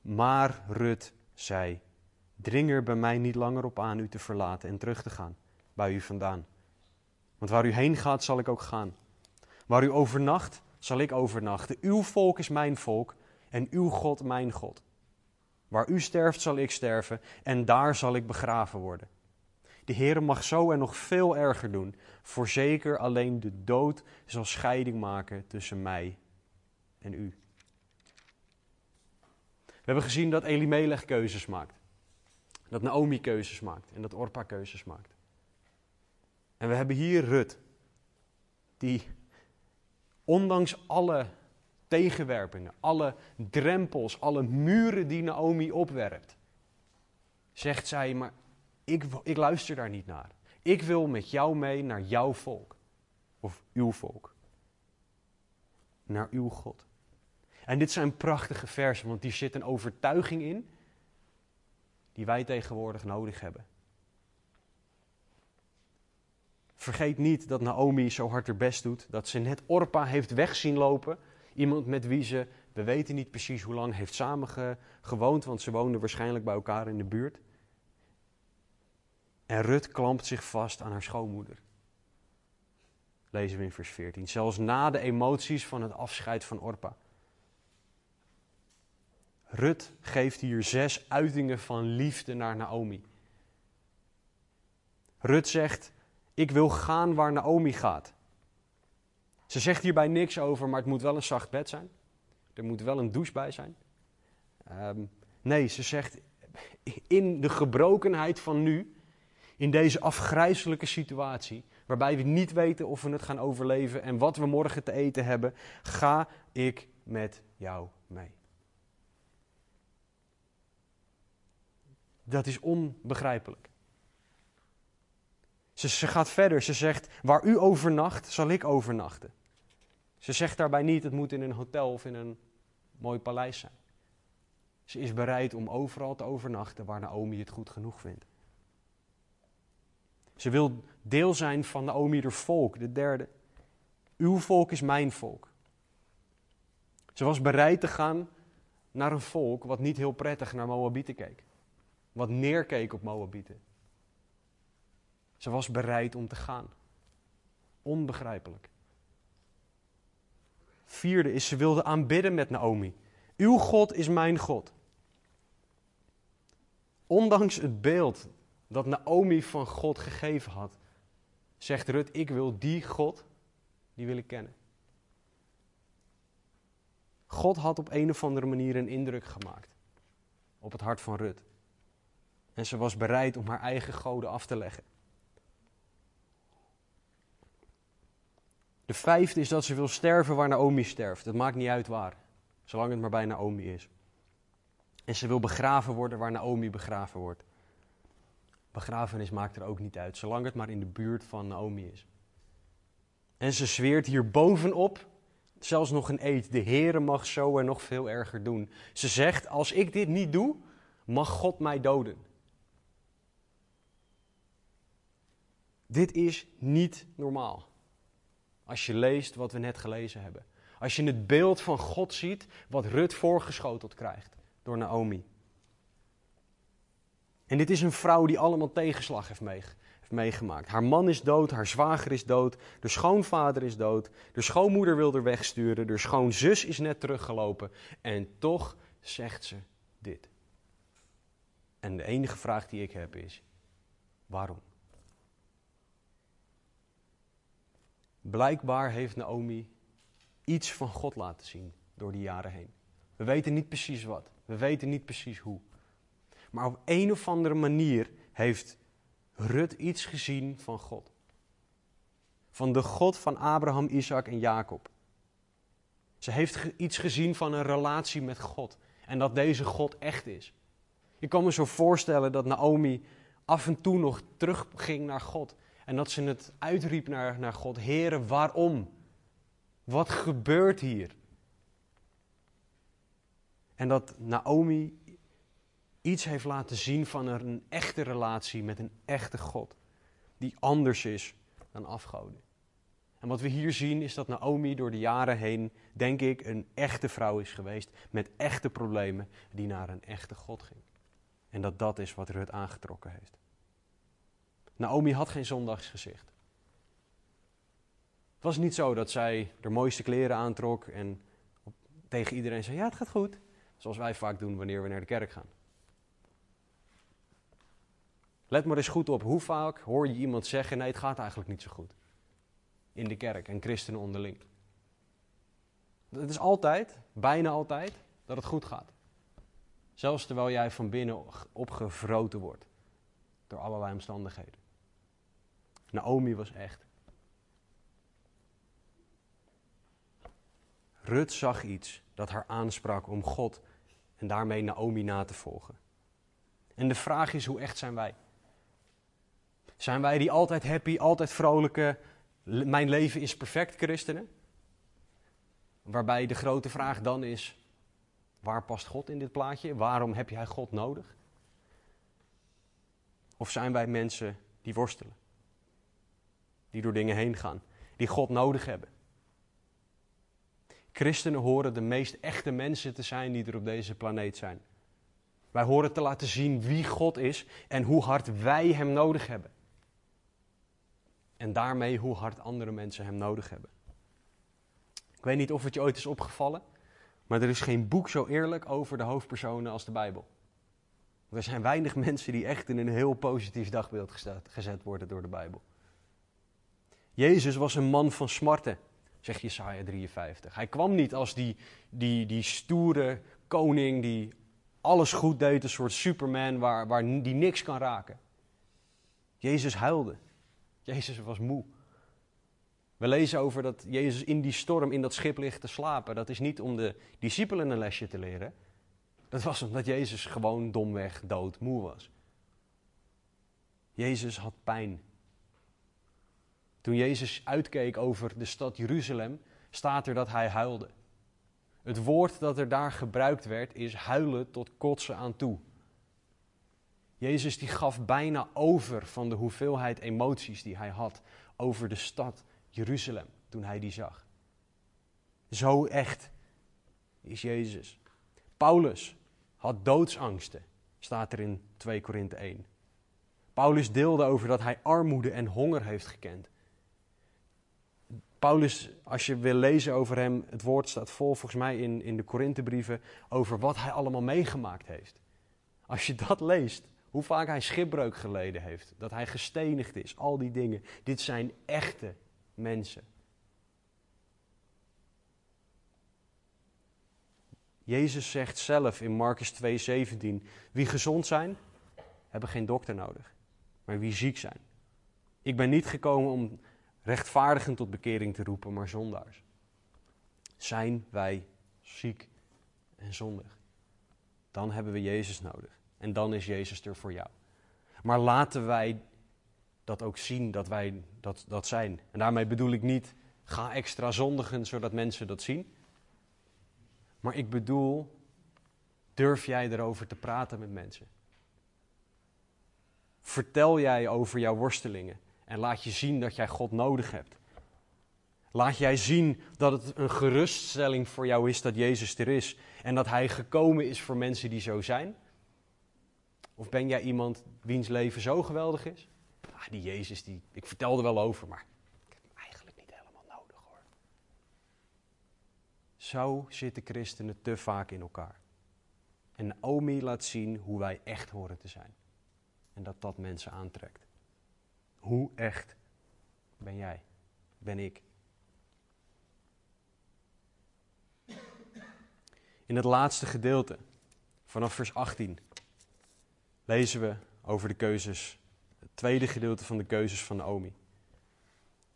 Speaker 1: Maar Rut zei: Dring er bij mij niet langer op aan u te verlaten en terug te gaan bij u vandaan. Want waar u heen gaat, zal ik ook gaan. Waar u overnacht, zal ik overnachten. Uw volk is mijn volk en uw God mijn God. Waar u sterft, zal ik sterven en daar zal ik begraven worden. De Heer mag zo en nog veel erger doen. Voorzeker alleen de dood zal scheiding maken tussen mij en u. We hebben gezien dat Elimelech keuzes maakt. Dat Naomi keuzes maakt en dat Orpa keuzes maakt. En we hebben hier Rut, die ondanks alle tegenwerpingen, alle drempels, alle muren die Naomi opwerpt, zegt zij, maar ik, ik luister daar niet naar. Ik wil met jou mee naar jouw volk. Of uw volk. Naar uw God. En dit zijn prachtige versen, want hier zit een overtuiging in die wij tegenwoordig nodig hebben. Vergeet niet dat Naomi zo hard haar best doet, dat ze net Orpa heeft wegzien lopen, iemand met wie ze We weten niet precies hoe lang heeft samen gewoond, want ze woonden waarschijnlijk bij elkaar in de buurt. En Rut klampt zich vast aan haar schoonmoeder. Lezen we in vers 14. Zelfs na de emoties van het afscheid van Orpa. Rut geeft hier zes uitingen van liefde naar Naomi. Rut zegt: Ik wil gaan waar Naomi gaat. Ze zegt hierbij niks over, maar het moet wel een zacht bed zijn. Er moet wel een douche bij zijn. Ehm, nee, ze zegt: In de gebrokenheid van nu, in deze afgrijzelijke situatie, waarbij we niet weten of we het gaan overleven en wat we morgen te eten hebben, ga ik met jou mee. Dat is onbegrijpelijk. Ze, gaat verder. Ze zegt: Waar u overnacht, zal ik overnachten. Ze zegt daarbij niet: Het moet in een hotel of in een mooi paleis zijn. Ze is bereid om overal te overnachten waar Naomi het goed genoeg vindt. Ze wil deel zijn van Naomi de volk, de derde. Uw volk is mijn volk. Ze was bereid te gaan naar een volk wat niet heel prettig naar Moabieten keek. Wat neerkeek op Moabieten. Ze was bereid om te gaan. Onbegrijpelijk. Vierde is, ze wilde aanbidden met Naomi. Uw God is mijn God. Ondanks het beeld dat Naomi van God gegeven had, zegt Rut, ik wil die God, die wil ik kennen. God had op een of andere manier een indruk gemaakt op het hart van Rut. En ze was bereid om haar eigen goden af te leggen. De vijfde is dat ze wil sterven waar Naomi sterft. Het maakt niet uit waar, zolang het maar bij Naomi is. En ze wil begraven worden waar Naomi begraven wordt. Begrafenis maakt er ook niet uit, zolang het maar in de buurt van Naomi is. En ze zweert hier bovenop zelfs nog een eed. De Heere mag zo en nog veel erger doen. Ze zegt, als ik dit niet doe, mag God mij doden. Dit is niet normaal. Als je leest wat we net gelezen hebben. Als je het beeld van God ziet, wat Rut voorgeschoteld krijgt door Naomi. En dit is een vrouw die allemaal tegenslag heeft, meegemaakt. Haar man is dood, haar zwager is dood, de schoonvader is dood, de schoonmoeder wil er wegsturen, de schoonzus is net teruggelopen. En toch zegt ze dit. En de enige vraag die ik heb is: waarom? Blijkbaar heeft Naomi iets van God laten zien door die jaren heen. We weten niet precies wat. We weten niet precies hoe. Maar op een of andere manier heeft Rut iets gezien van God. Van de God van Abraham, Isaac en Jacob. Ze heeft iets gezien van een relatie met God. En dat deze God echt is. Je kan me zo voorstellen dat Naomi af en toe nog terugging naar God. En dat ze het uitriep naar, naar God: Heere, waarom? Wat gebeurt hier? En dat Naomi iets heeft laten zien van een echte relatie met een echte God. Die anders is dan afgoden. En wat we hier zien is dat Naomi door de jaren heen, denk ik, een echte vrouw is geweest. Met echte problemen die naar een echte God ging. En dat dat is wat Rut aangetrokken heeft. Naomi had geen zondagsgezicht. Het was niet zo dat zij de mooiste kleren aantrok en tegen iedereen zei: Ja, het gaat goed. Zoals wij vaak doen wanneer we naar de kerk gaan. Let maar eens goed op, hoe vaak hoor je iemand zeggen: Nee, het gaat eigenlijk niet zo goed. In de kerk en christenen onderling. Het is altijd, bijna altijd, dat het goed gaat. Zelfs terwijl jij van binnen opgevroten wordt door allerlei omstandigheden. Naomi was echt. Rut zag iets dat haar aansprak om God en daarmee Naomi na te volgen. En de vraag is, hoe echt zijn wij? Zijn wij die altijd happy, altijd vrolijke, mijn leven is perfect christenen? Waarbij de grote vraag dan is, waar past God in dit plaatje? Waarom heb jij God nodig? Of zijn wij mensen die worstelen? Die door dingen heen gaan, die God nodig hebben? Christenen horen de meest echte mensen te zijn die er op deze planeet zijn. Wij horen te laten zien wie God is en hoe hard wij Hem nodig hebben. En daarmee hoe hard andere mensen Hem nodig hebben. Ik weet niet of het je ooit is opgevallen, maar er is geen boek zo eerlijk over de hoofdpersonen als de Bijbel. Er zijn weinig mensen die echt in een heel positief dagbeeld gezet worden door de Bijbel. Jezus was een man van smarten, zegt Jesaja 53. Hij kwam niet als die, die, die stoere koning die alles goed deed, een soort superman waar, waar die niks kan raken. Jezus huilde. Jezus was moe. We lezen over dat Jezus in die storm in dat schip ligt te slapen. Dat is niet om de discipelen een lesje te leren. Dat was omdat Jezus gewoon domweg doodmoe was. Jezus had pijn. Toen Jezus uitkeek over de stad Jeruzalem, staat er dat hij huilde. Het woord dat er daar gebruikt werd is huilen tot kotsen aan toe. Jezus die gaf bijna over van de hoeveelheid emoties die hij had over de stad Jeruzalem toen hij die zag. Zo echt is Jezus. Paulus had doodsangsten, staat er in 2 Korinthe 1. Paulus deelde over dat hij armoede en honger heeft gekend. Paulus, als je wil lezen over hem, het woord staat vol volgens mij in, in de Korinthebrieven over wat hij allemaal meegemaakt heeft. Als je dat leest, hoe vaak hij schipbreuk geleden heeft, dat hij gestenigd is, al die dingen. Dit zijn echte mensen. Jezus zegt zelf in Marcus 2:17: Wie gezond zijn, hebben geen dokter nodig, maar wie ziek zijn. Ik ben niet gekomen om rechtvaardigen tot bekering te roepen, maar zondaars. Zijn wij ziek en zondig? Dan hebben we Jezus nodig. En dan is Jezus er voor jou. Maar laten wij dat ook zien dat wij dat, dat zijn. En daarmee bedoel ik niet, ga extra zondigen zodat mensen dat zien. Maar ik bedoel, durf jij erover te praten met mensen? Vertel jij over jouw worstelingen en laat je zien dat jij God nodig hebt. Laat jij zien dat het een geruststelling voor jou is dat Jezus er is en dat Hij gekomen is voor mensen die zo zijn? Of ben jij iemand wiens leven zo geweldig is? Ah, die Jezus, die, ik vertelde wel over, maar ik heb hem eigenlijk niet helemaal nodig hoor. Zo zitten christenen te vaak in elkaar. En Naomi laat zien hoe wij echt horen te zijn. En dat dat mensen aantrekt. Hoe echt ben jij? Ben ik? In het laatste gedeelte, vanaf vers 18, lezen we over de keuzes, het tweede gedeelte van de keuzes van Naomi.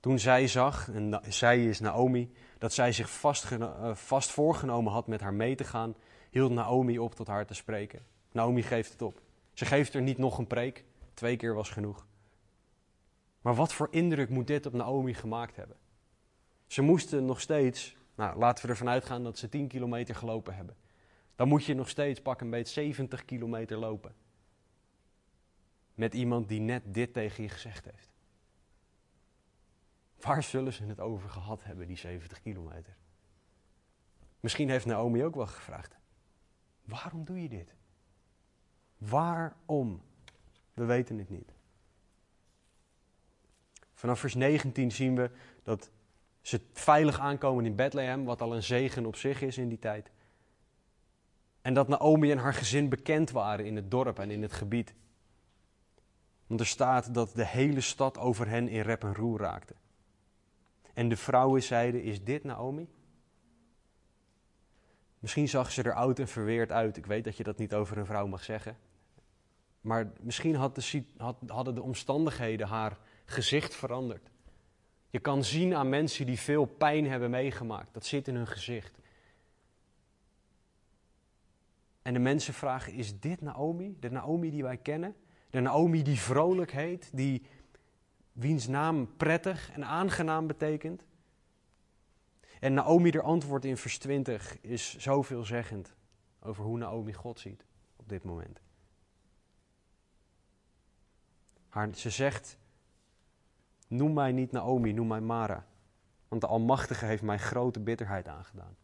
Speaker 1: Toen zij zag, en zij is Naomi, dat zij zich vast, eh, vast voorgenomen had met haar mee te gaan, hield Naomi op tot haar te spreken. Naomi geeft het op. Ze geeft er niet nog een preek, twee keer was genoeg. Maar wat voor indruk moet dit op Naomi gemaakt hebben? Ze moesten nog steeds, nou, laten we ervan uitgaan dat ze 10 kilometer gelopen hebben. Dan moet je nog steeds pak een beetje 70 kilometer lopen. Met iemand die net dit tegen je gezegd heeft. Waar zullen ze het over gehad hebben, die 70 kilometer? Misschien heeft Naomi ook wel gevraagd: waarom doe je dit? Waarom? We weten het niet. Vanaf vers 19 zien we dat ze veilig aankomen in Bethlehem, wat al een zegen op zich is in die tijd. En dat Naomi en haar gezin bekend waren in het dorp en in het gebied. Want er staat dat de hele stad over hen in rep en roer raakte. En de vrouwen zeiden: Is dit Naomi? Misschien zag ze er oud en verweerd uit. Ik weet dat je dat niet over een vrouw mag zeggen. Maar misschien had de, hadden de omstandigheden haar gezicht veranderd. Je kan zien aan mensen die veel pijn hebben meegemaakt. Dat zit in hun gezicht. En de mensen vragen: Is dit Naomi? De Naomi die wij kennen? De Naomi die vrolijk heet, die wiens naam prettig en aangenaam betekent? En Naomi, er antwoord in vers 20 is zoveelzeggend over hoe Naomi God ziet op dit moment. Ze zegt: Noem mij niet Naomi, noem mij Mara. Want de Almachtige heeft mij grote bitterheid aangedaan.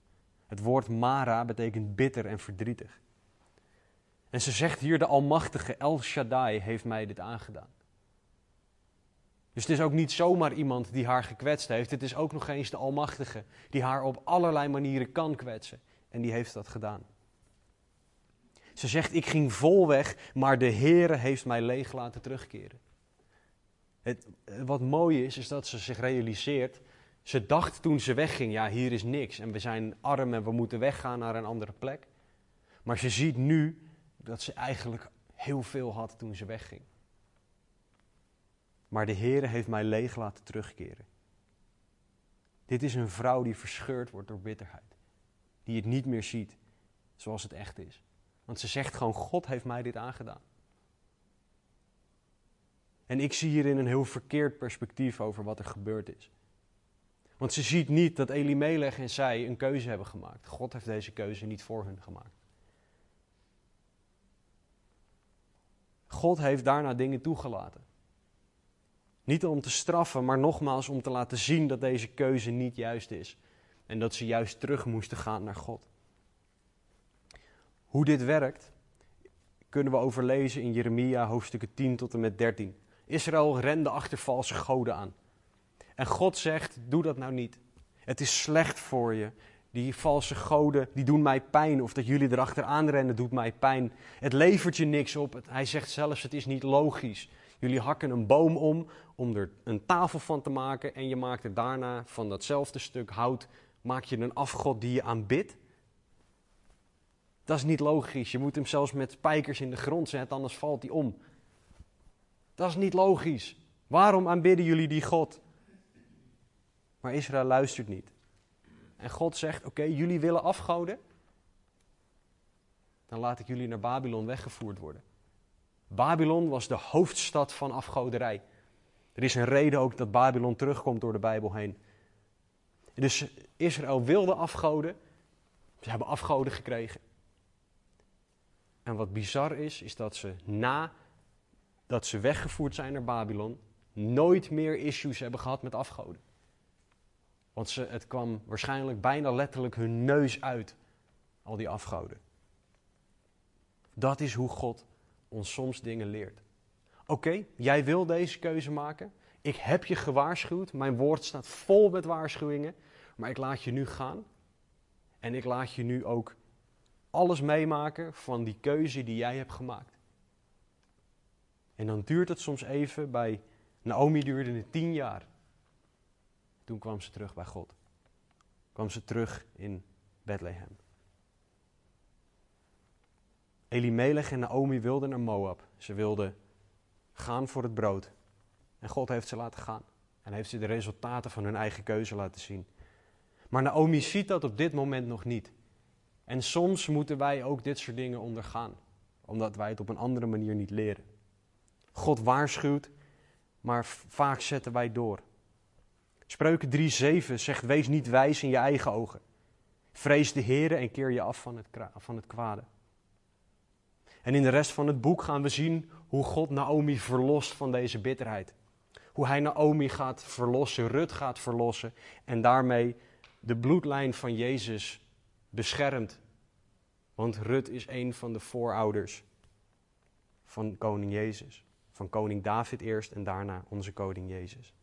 Speaker 1: Het woord Mara betekent bitter en verdrietig. En ze zegt hier: De Almachtige El Shaddai heeft mij dit aangedaan. Dus het is ook niet zomaar iemand die haar gekwetst heeft. Het is ook nog eens de Almachtige die haar op allerlei manieren kan kwetsen. En die heeft dat gedaan. Ze zegt: Ik ging vol weg, maar de Heere heeft mij leeg laten terugkeren. Het, wat mooi is, is dat ze zich realiseert. Ze dacht toen ze wegging: Ja, hier is niks. En we zijn arm en we moeten weggaan naar een andere plek. Maar ze ziet nu dat ze eigenlijk heel veel had toen ze wegging. Maar de Heere heeft mij leeg laten terugkeren. Dit is een vrouw die verscheurd wordt door bitterheid. Die het niet meer ziet zoals het echt is. Want ze zegt gewoon: God heeft mij dit aangedaan. En ik zie hierin een heel verkeerd perspectief over wat er gebeurd is. Want ze ziet niet dat Elimelech en zij een keuze hebben gemaakt. God heeft deze keuze niet voor hun gemaakt. God heeft daarna dingen toegelaten. Niet om te straffen, maar nogmaals om te laten zien dat deze keuze niet juist is. En dat ze juist terug moesten gaan naar God. Hoe dit werkt, kunnen we overlezen in Jeremia hoofdstukken 10 tot en met 13. Israël rende achter valse goden aan. En God zegt: Doe dat nou niet. Het is slecht voor je. Die valse goden die doen mij pijn. Of dat jullie erachteraan rennen doet mij pijn. Het levert je niks op. Hij zegt zelfs: Het is niet logisch. Jullie hakken een boom om om er een tafel van te maken. En je maakt er daarna van datzelfde stuk hout maak je een afgod die je aanbidt. Dat is niet logisch. Je moet hem zelfs met spijkers in de grond zetten, anders valt hij om. Dat is niet logisch. Waarom aanbidden jullie die God? Maar Israël luistert niet. En God zegt: Oké, jullie willen afgoden? Dan laat ik jullie naar Babylon weggevoerd worden. Babylon was de hoofdstad van afgoderij. Er is een reden ook dat Babylon terugkomt door de Bijbel heen. Dus Israël wilde afgoden. Ze hebben afgoden gekregen. En wat bizar is, is dat ze na dat ze weggevoerd zijn naar Babylon, nooit meer issues hebben gehad met afgoden. Want ze, het kwam waarschijnlijk bijna letterlijk hun neus uit, al die afgoden. Dat is hoe God ons soms dingen leert. Oké, jij wil deze keuze maken. Ik heb je gewaarschuwd. Mijn woord staat vol met waarschuwingen. Maar ik laat je nu gaan. En ik laat je nu ook alles meemaken van die keuze die jij hebt gemaakt. En dan duurt het soms even. Bij Naomi duurde het tien jaar. Toen kwam ze terug bij God. Kwam ze terug in Bethlehem. Elimelech en Naomi wilden naar Moab. Ze wilden gaan voor het brood. En God heeft ze laten gaan. En heeft ze de resultaten van hun eigen keuze laten zien. Maar Naomi ziet dat op dit moment nog niet. En soms moeten wij ook dit soort dingen ondergaan, omdat wij het op een andere manier niet leren. God waarschuwt, maar vaak zetten wij door. Spreuken 3:7 zegt: Wees niet wijs in je eigen ogen. Vrees de Heer en keer je af van het, van het kwade. En in de rest van het boek gaan we zien hoe God Naomi verlost van deze bitterheid. Hoe hij Naomi gaat verlossen, Rut gaat verlossen en daarmee de bloedlijn van Jezus beschermt. Want Rut is een van de voorouders van koning Jezus. Van koning David eerst en daarna onze koning Jezus.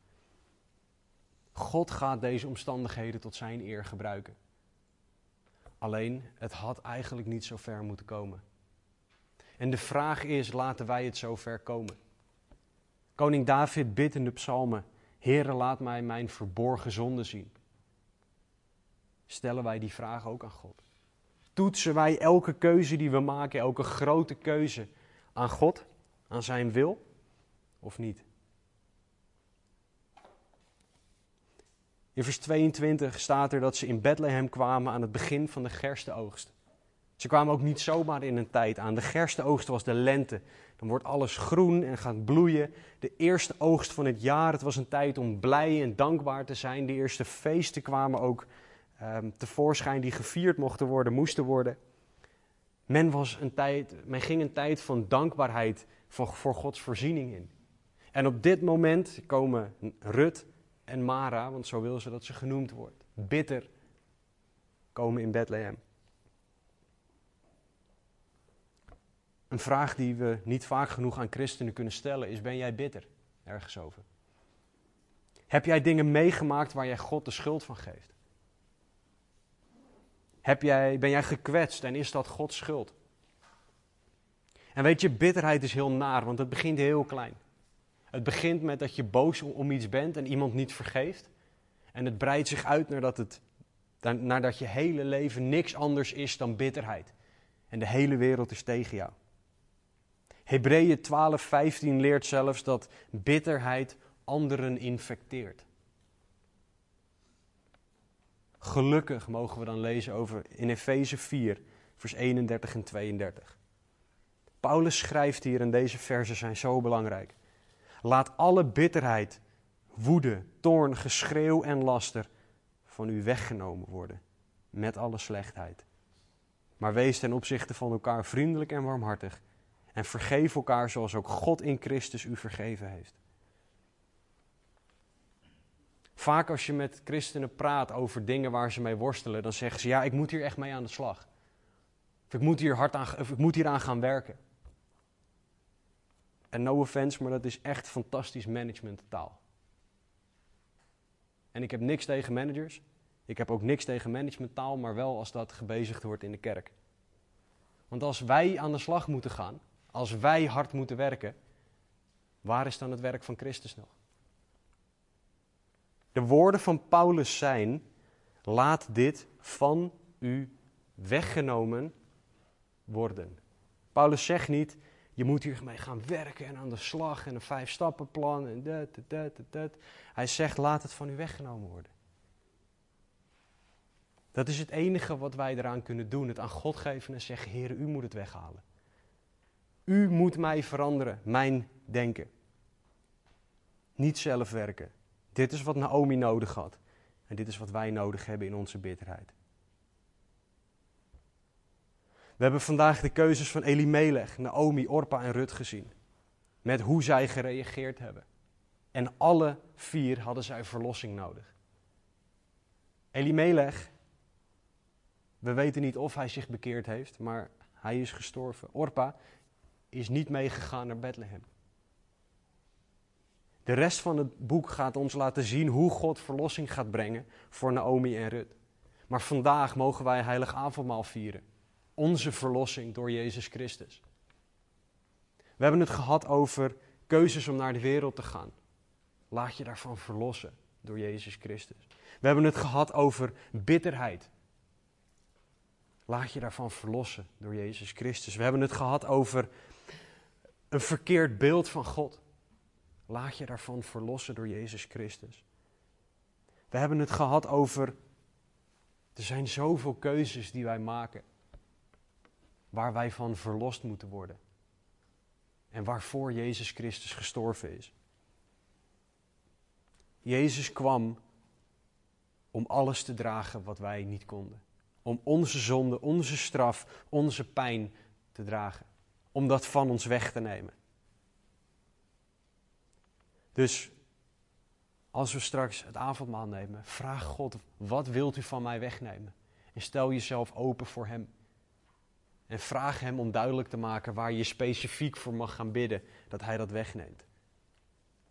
Speaker 1: God gaat deze omstandigheden tot zijn eer gebruiken. Alleen, het had eigenlijk niet zo ver moeten komen. En de vraag is, laten wij het zo ver komen? Koning David bidt in de psalmen, Heere, laat mij mijn verborgen zonde zien. Stellen wij die vraag ook aan God? Toetsen wij elke keuze die we maken, elke grote keuze aan God, aan zijn wil, of niet? In vers 22 staat er dat ze in Bethlehem kwamen aan het begin van de gerstenoogst. Ze kwamen ook niet zomaar in een tijd aan. De gerstenoogst was de lente. Dan wordt alles groen en gaat bloeien. De eerste oogst van het jaar. Het was een tijd om blij en dankbaar te zijn. De eerste feesten kwamen ook um, tevoorschijn die gevierd mochten worden, moesten worden. Men, was een tijd, men ging een tijd van dankbaarheid voor, voor Gods voorziening in. En op dit moment komen Rut en Mara, want zo wil ze dat ze genoemd wordt, bitter komen in Bethlehem. Een vraag die we niet vaak genoeg aan christenen kunnen stellen is: ben jij bitter ergens over? Heb jij dingen meegemaakt waar jij God de schuld van geeft? Heb jij, ben jij gekwetst en is dat Gods schuld? En weet je, bitterheid is heel naar, want het begint heel klein. Het begint met dat je boos om iets bent en iemand niet vergeeft. En het breidt zich uit nadat, het, nadat je hele leven niks anders is dan bitterheid. En de hele wereld is tegen jou. Hebreeën 12, 15 leert zelfs dat bitterheid anderen infecteert. Gelukkig mogen we dan lezen over in Efeze 4, vers 31 en 32. Paulus schrijft hier en deze versen zijn zo belangrijk. Laat alle bitterheid, woede, toorn, geschreeuw en laster van u weggenomen worden, met alle slechtheid. Maar wees ten opzichte van elkaar vriendelijk en warmhartig en vergeef elkaar zoals ook God in Christus u vergeven heeft. Vaak als je met christenen praat over dingen waar ze mee worstelen, dan zeggen ze: Ja, ik moet hier echt mee aan de slag. Of ik moet hier, hard aan, of ik moet hier aan gaan werken. En no offense, maar dat is echt fantastisch managementtaal. En ik heb niks tegen managers. Ik heb ook niks tegen managementtaal, maar wel als dat gebezigd wordt in de kerk. Want als wij aan de slag moeten gaan, als wij hard moeten werken, waar is dan het werk van Christus nog? De woorden van Paulus zijn: laat dit van u weggenomen worden. Paulus zegt niet: je moet hiermee gaan werken en aan de slag en een vijf-stappenplan en dat, dat, dat, dat. Hij zegt: laat het van u weggenomen worden. Dat is het enige wat wij eraan kunnen doen: het aan God geven en zeggen: Heer, u moet het weghalen. U moet mij veranderen, mijn denken. Niet zelf werken. Dit is wat Naomi nodig had. En dit is wat wij nodig hebben in onze bitterheid. We hebben vandaag de keuzes van Elimelech, Naomi, Orpa en Rut gezien. Met hoe zij gereageerd hebben. En alle vier hadden zij verlossing nodig. Elimelech, we weten niet of hij zich bekeerd heeft, maar hij is gestorven. Orpa is niet meegegaan naar Bethlehem. De rest van het boek gaat ons laten zien hoe God verlossing gaat brengen voor Naomi en Rut. Maar vandaag mogen wij heilig avondmaal vieren. Onze verlossing door Jezus Christus. We hebben het gehad over keuzes om naar de wereld te gaan. Laat je daarvan verlossen door Jezus Christus. We hebben het gehad over bitterheid. Laat je daarvan verlossen door Jezus Christus. We hebben het gehad over een verkeerd beeld van God. Laat je daarvan verlossen door Jezus Christus. We hebben het gehad over. Er zijn zoveel keuzes die wij maken. Waar wij van verlost moeten worden. En waarvoor Jezus Christus gestorven is. Jezus kwam om alles te dragen wat wij niet konden. Om onze zonde, onze straf, onze pijn te dragen. Om dat van ons weg te nemen. Dus als we straks het avondmaal nemen, vraag God, wat wilt u van mij wegnemen? En stel jezelf open voor Hem. En vraag Hem om duidelijk te maken waar je specifiek voor mag gaan bidden, dat Hij dat wegneemt.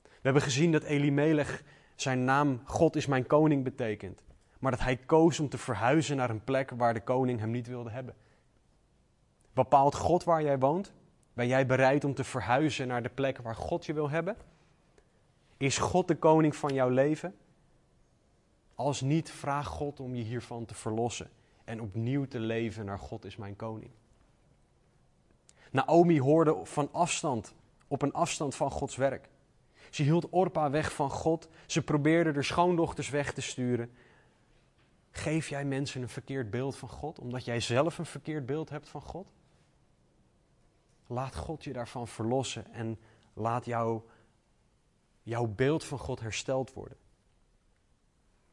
Speaker 1: We hebben gezien dat Elimelech zijn naam God is mijn koning betekent. Maar dat hij koos om te verhuizen naar een plek waar de koning hem niet wilde hebben. Bepaalt God waar jij woont? Ben jij bereid om te verhuizen naar de plek waar God je wil hebben? Is God de koning van jouw leven? Als niet, vraag God om je hiervan te verlossen en opnieuw te leven naar God is mijn koning. Naomi hoorde van afstand, op een afstand van Gods werk. Ze hield Orpa weg van God. Ze probeerde de schoondochters weg te sturen. Geef jij mensen een verkeerd beeld van God, omdat jij zelf een verkeerd beeld hebt van God? Laat God je daarvan verlossen en laat jou jouw beeld van God hersteld worden.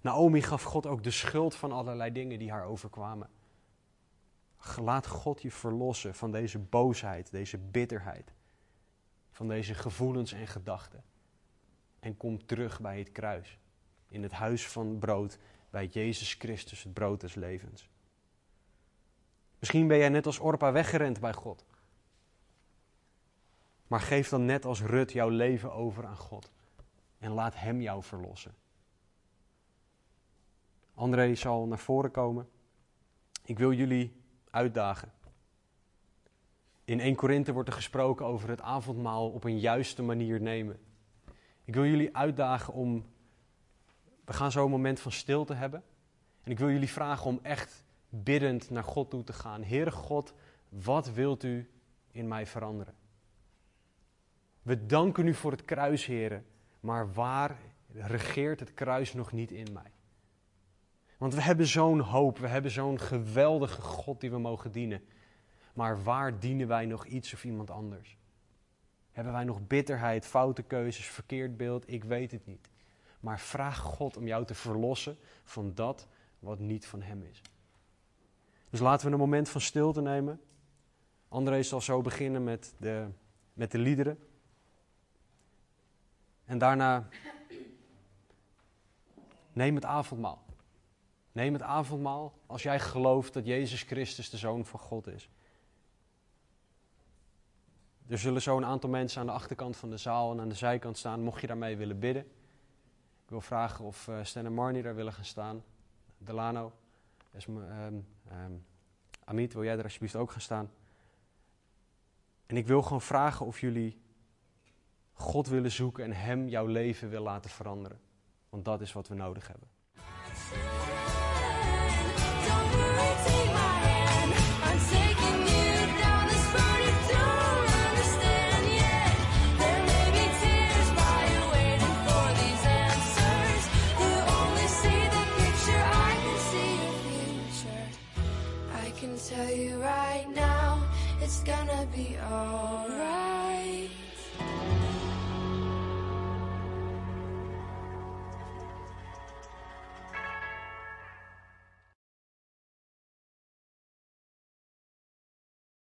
Speaker 1: Naomi gaf God ook de schuld van allerlei dingen die haar overkwamen. Laat God je verlossen van deze boosheid, deze bitterheid, van deze gevoelens en gedachten. En kom terug bij het kruis, in het huis van brood, bij Jezus Christus, het brood des levens. Misschien ben jij net als Orpa weggerend bij God. Maar geef dan net als Rut jouw leven over aan God. En laat Hem jou verlossen. André zal naar voren komen. Ik wil jullie uitdagen. In 1 Korinthe wordt er gesproken over het avondmaal op een juiste manier nemen. Ik wil jullie uitdagen om. We gaan zo een moment van stilte hebben. En ik wil jullie vragen om echt biddend naar God toe te gaan. Heere God, wat wilt u in mij veranderen? We danken u voor het kruis, heren, maar waar regeert het kruis nog niet in mij? Want we hebben zo'n hoop, we hebben zo'n geweldige God die we mogen dienen. Maar waar dienen wij nog iets of iemand anders? Hebben wij nog bitterheid, foute keuzes, verkeerd beeld? Ik weet het niet. Maar vraag God om jou te verlossen van dat wat niet van Hem is. Dus laten we een moment van stilte nemen. André zal zo beginnen met de, met de liederen. En daarna neem het avondmaal. Neem het avondmaal als jij gelooft dat Jezus Christus de Zoon van God is. Er zullen zo een aantal mensen aan de achterkant van de zaal en aan de zijkant staan, mocht je daarmee willen bidden. Ik wil vragen of uh, Stan en Marnie daar willen gaan staan. Delano, um, um, Amit, wil jij er alsjeblieft ook gaan staan? En ik wil gewoon vragen of jullie God willen zoeken en Hem jouw leven willen laten veranderen. Want dat is wat we nodig hebben. tell you right now, it's gonna be alright.